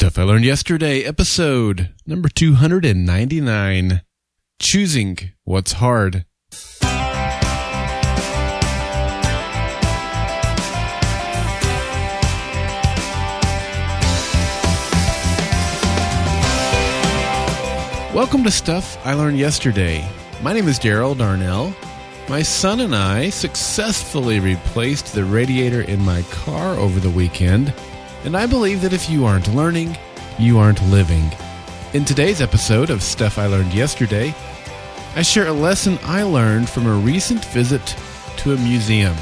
Stuff I Learned Yesterday, episode number 299 Choosing What's Hard. Welcome to Stuff I Learned Yesterday. My name is Daryl Darnell. My son and I successfully replaced the radiator in my car over the weekend and I believe that if you aren't learning, you aren't living. In today's episode of Stuff I Learned Yesterday, I share a lesson I learned from a recent visit to a museum.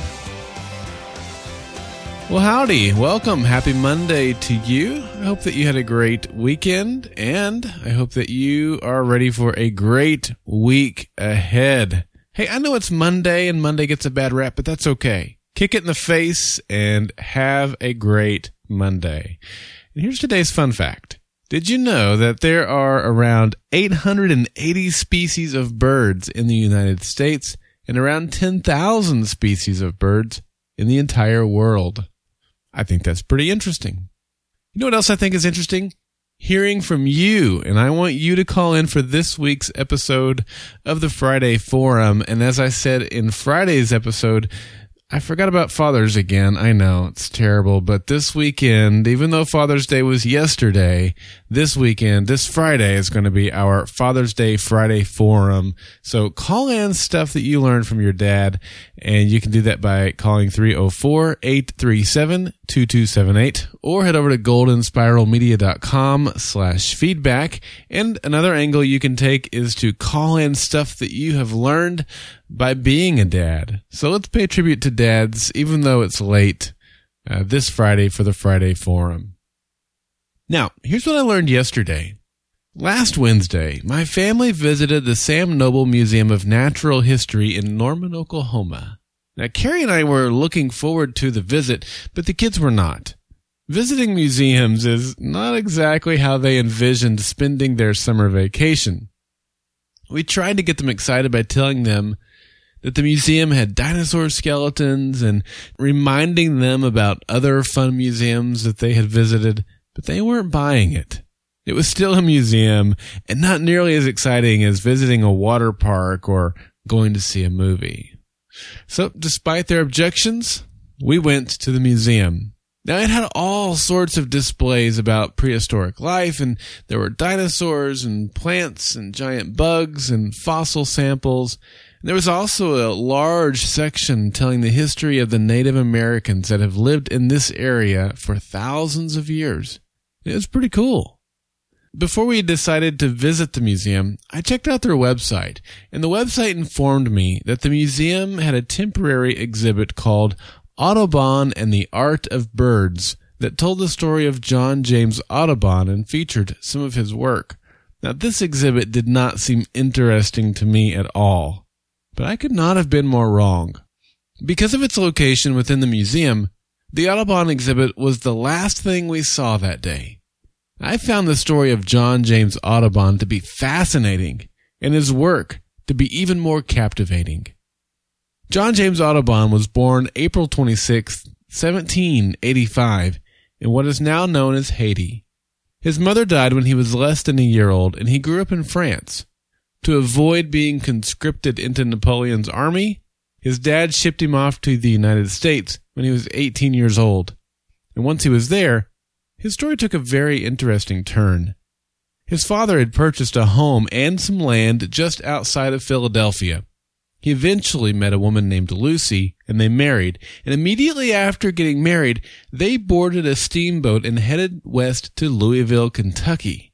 Well, howdy. Welcome. Happy Monday to you. I hope that you had a great weekend, and I hope that you are ready for a great week ahead. Hey, I know it's Monday and Monday gets a bad rap, but that's okay. Kick it in the face and have a great Monday. And here's today's fun fact. Did you know that there are around 880 species of birds in the United States and around 10,000 species of birds in the entire world? I think that's pretty interesting. You know what else I think is interesting? Hearing from you. And I want you to call in for this week's episode of the Friday Forum. And as I said in Friday's episode, I forgot about Father's again. I know it's terrible, but this weekend, even though Father's Day was yesterday, this weekend, this Friday is going to be our Father's Day Friday forum. So call in stuff that you learned from your dad, and you can do that by calling 304-837-2278 or head over to goldenspiralmedia.com slash feedback. And another angle you can take is to call in stuff that you have learned by being a dad. So let's pay tribute to dads, even though it's late uh, this Friday for the Friday Forum. Now, here's what I learned yesterday. Last Wednesday, my family visited the Sam Noble Museum of Natural History in Norman, Oklahoma. Now, Kari and I were looking forward to the visit, but the kids were not. Visiting museums is not exactly how they envisioned spending their summer vacation. We tried to get them excited by telling them that the museum had dinosaur skeletons and reminding them about other fun museums that they had visited, but they weren't buying it. It was still a museum and not nearly as exciting as visiting a water park or going to see a movie. So, despite their objections, we went to the museum. Now, it had all sorts of displays about prehistoric life, and there were dinosaurs and plants and giant bugs and fossil samples. And There was also a large section telling the history of the Native Americans that have lived in this area for thousands of years. It was pretty cool. Before we decided to visit the museum, I checked out their website, and the website informed me that the museum had a temporary exhibit called Audubon and the Art of Birds that told the story of John James Audubon and featured some of his work. Now, this exhibit did not seem interesting to me at all but I could not have been more wrong. Because of its location within the museum, the Audubon exhibit was the last thing we saw that day. I found the story of John James Audubon to be fascinating and his work to be even more captivating. John James Audubon was born April 26, 1785, in what is now known as Haiti. His mother died when he was less than a year old, and he grew up in France. To avoid being conscripted into Napoleon's army, his dad shipped him off to the United States when he was 18 years old. And once he was there, his story took a very interesting turn. His father had purchased a home and some land just outside of Philadelphia. He eventually met a woman named Lucy and they married. And immediately after getting married, they boarded a steamboat and headed west to Louisville, Kentucky.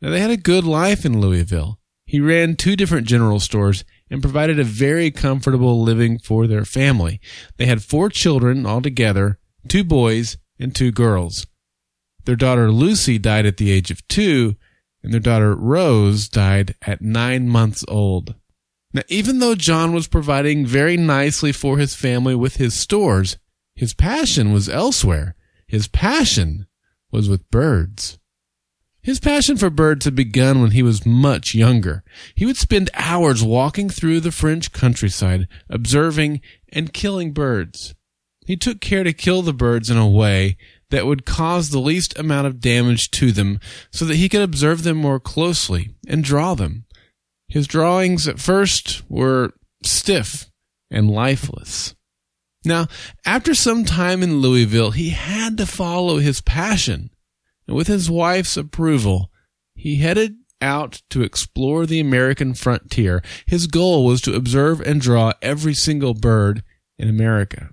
Now they had a good life in Louisville. He ran two different general stores and provided a very comfortable living for their family. They had four children altogether, two boys and two girls. Their daughter Lucy died at the age of two, and their daughter Rose died at nine months old. Now, even though John was providing very nicely for his family with his stores, his passion was elsewhere. His passion was with birds. His passion for birds had begun when he was much younger. He would spend hours walking through the French countryside, observing and killing birds. He took care to kill the birds in a way that would cause the least amount of damage to them so that he could observe them more closely and draw them. His drawings at first were stiff and lifeless. Now, after some time in Louisville, he had to follow his passion. And with his wife's approval, he headed out to explore the American frontier. His goal was to observe and draw every single bird in America.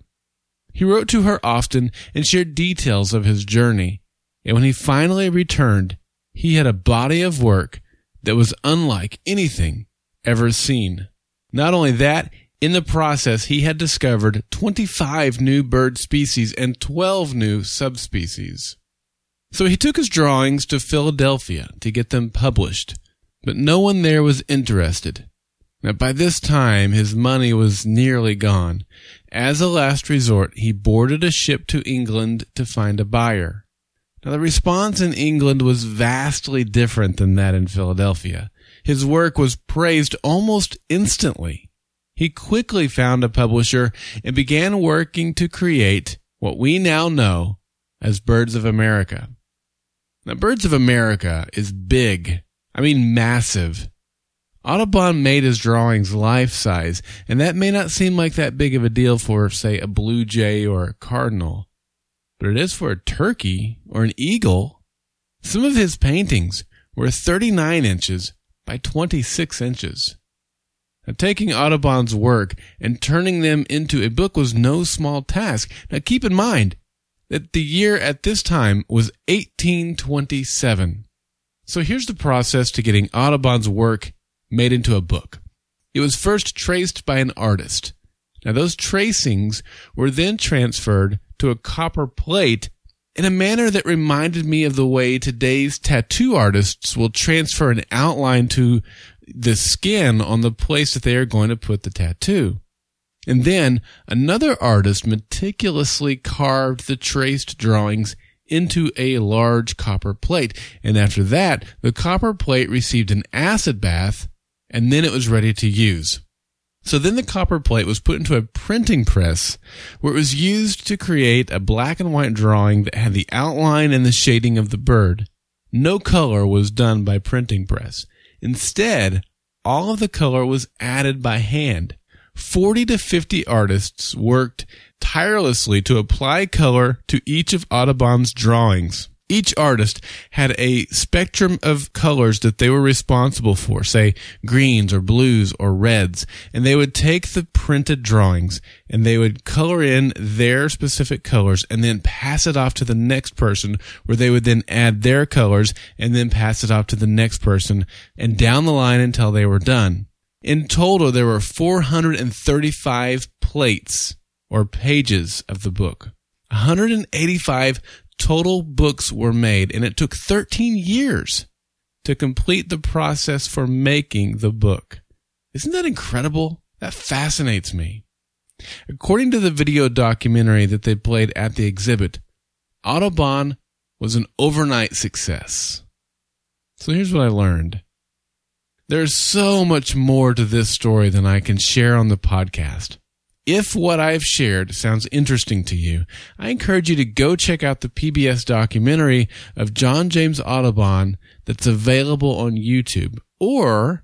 He wrote to her often and shared details of his journey. And when he finally returned, he had a body of work that was unlike anything ever seen. Not only that, in the process, he had discovered 25 new bird species and 12 new subspecies. So he took his drawings to Philadelphia to get them published, but no one there was interested. Now, by this time, his money was nearly gone. As a last resort, he boarded a ship to England to find a buyer. Now, the response in England was vastly different than that in Philadelphia. His work was praised almost instantly. He quickly found a publisher and began working to create what we now know as Birds of America. Now, Birds of America is big. I mean, massive. Audubon made his drawings life size, and that may not seem like that big of a deal for, say, a blue jay or a cardinal, but it is for a turkey or an eagle. Some of his paintings were 39 inches by 26 inches. Now, taking Audubon's work and turning them into a book was no small task. Now, keep in mind that the year at this time was 1827. So here's the process to getting Audubon's work made into a book. It was first traced by an artist. Now, those tracings were then transferred to a copper plate in a manner that reminded me of the way today's tattoo artists will transfer an outline to the skin on the place that they are going to put the tattoo. And then another artist meticulously carved the traced drawings into a large copper plate. And after that, the copper plate received an acid bath and then it was ready to use. So then the copper plate was put into a printing press where it was used to create a black and white drawing that had the outline and the shading of the bird. No color was done by printing press. Instead, all of the color was added by hand. 40 to 50 artists worked tirelessly to apply color to each of Audubon's drawings. Each artist had a spectrum of colors that they were responsible for, say greens or blues or reds, and they would take the printed drawings and they would color in their specific colors and then pass it off to the next person where they would then add their colors and then pass it off to the next person and down the line until they were done. In total, there were 435 plates or pages of the book. 185 total books were made, and it took 13 years to complete the process for making the book. Isn't that incredible? That fascinates me. According to the video documentary that they played at the exhibit, Audubon was an overnight success. So here's what I learned. There's so much more to this story than I can share on the podcast. If what I've shared sounds interesting to you, I encourage you to go check out the PBS documentary of John James Audubon that's available on YouTube, or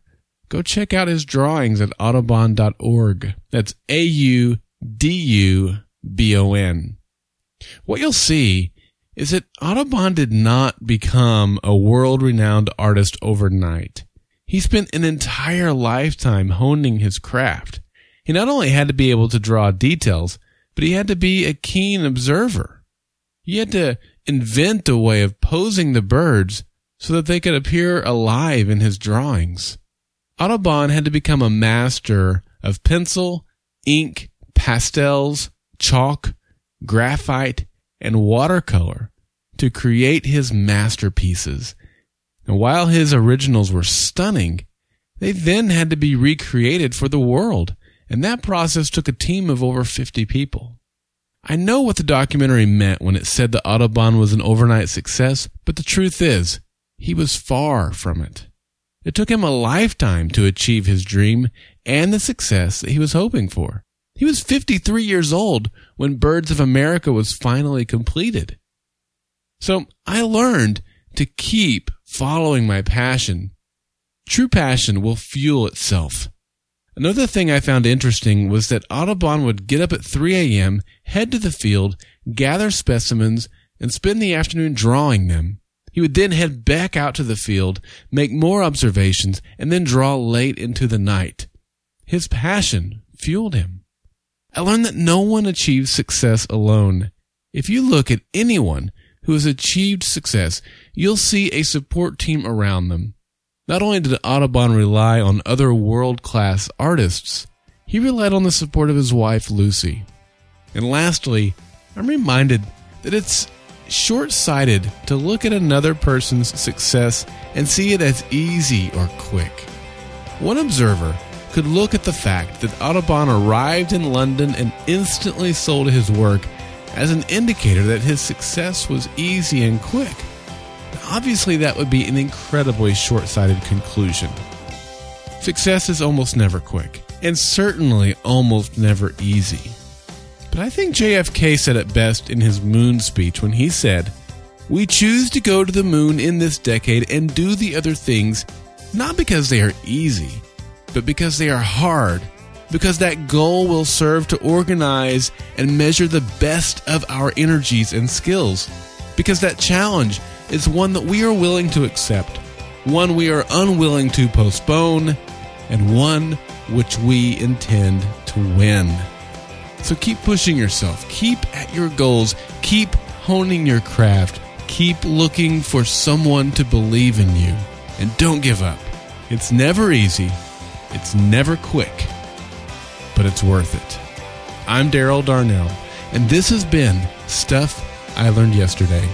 go check out his drawings at audubon.org. That's A U D U B O N. What you'll see is that Audubon did not become a world renowned artist overnight. He spent an entire lifetime honing his craft. He not only had to be able to draw details, but he had to be a keen observer. He had to invent a way of posing the birds so that they could appear alive in his drawings. Audubon had to become a master of pencil, ink, pastels, chalk, graphite, and watercolor to create his masterpieces. And while his originals were stunning, they then had to be recreated for the world and that process took a team of over 50 people. I know what the documentary meant when it said that Audubon was an overnight success, but the truth is, he was far from it. It took him a lifetime to achieve his dream and the success that he was hoping for. He was 53 years old when Birds of America was finally completed. So I learned to keep following my passion. True passion will fuel itself. Another thing I found interesting was that Audubon would get up at 3 a.m., head to the field, gather specimens, and spend the afternoon drawing them. He would then head back out to the field, make more observations, and then draw late into the night. His passion fueled him. I learned that no one achieves success alone. If you look at anyone who has achieved success, you'll see a support team around them. Not only did Audubon rely on other world class artists, he relied on the support of his wife, Lucy. And lastly, I'm reminded that it's short sighted to look at another person's success and see it as easy or quick. One observer could look at the fact that Audubon arrived in London and instantly sold his work as an indicator that his success was easy and quick. Obviously, that would be an incredibly short sighted conclusion. Success is almost never quick, and certainly almost never easy. But I think JFK said it best in his moon speech when he said, We choose to go to the moon in this decade and do the other things not because they are easy, but because they are hard, because that goal will serve to organize and measure the best of our energies and skills, because that challenge is one that we are willing to accept, one we are unwilling to postpone, and one which we intend to win. So keep pushing yourself, keep at your goals, keep honing your craft, keep looking for someone to believe in you, and don't give up. It's never easy, it's never quick, but it's worth it. I'm Daryl Darnell, and this has been Stuff I Learned Yesterday.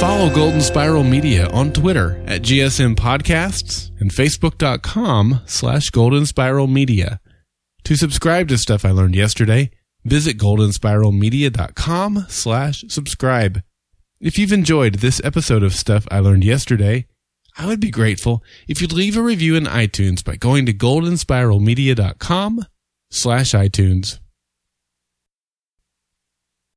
Follow Golden Spiral Media on Twitter at GSM Podcasts and Facebook.com slash Golden Spiral Media. To subscribe to Stuff I Learned Yesterday, visit goldenspiralmedia.com slash subscribe. If you've enjoyed this episode of Stuff I Learned Yesterday, I would be grateful if you'd leave a review in iTunes by going to goldenspiralmedia.com slash iTunes.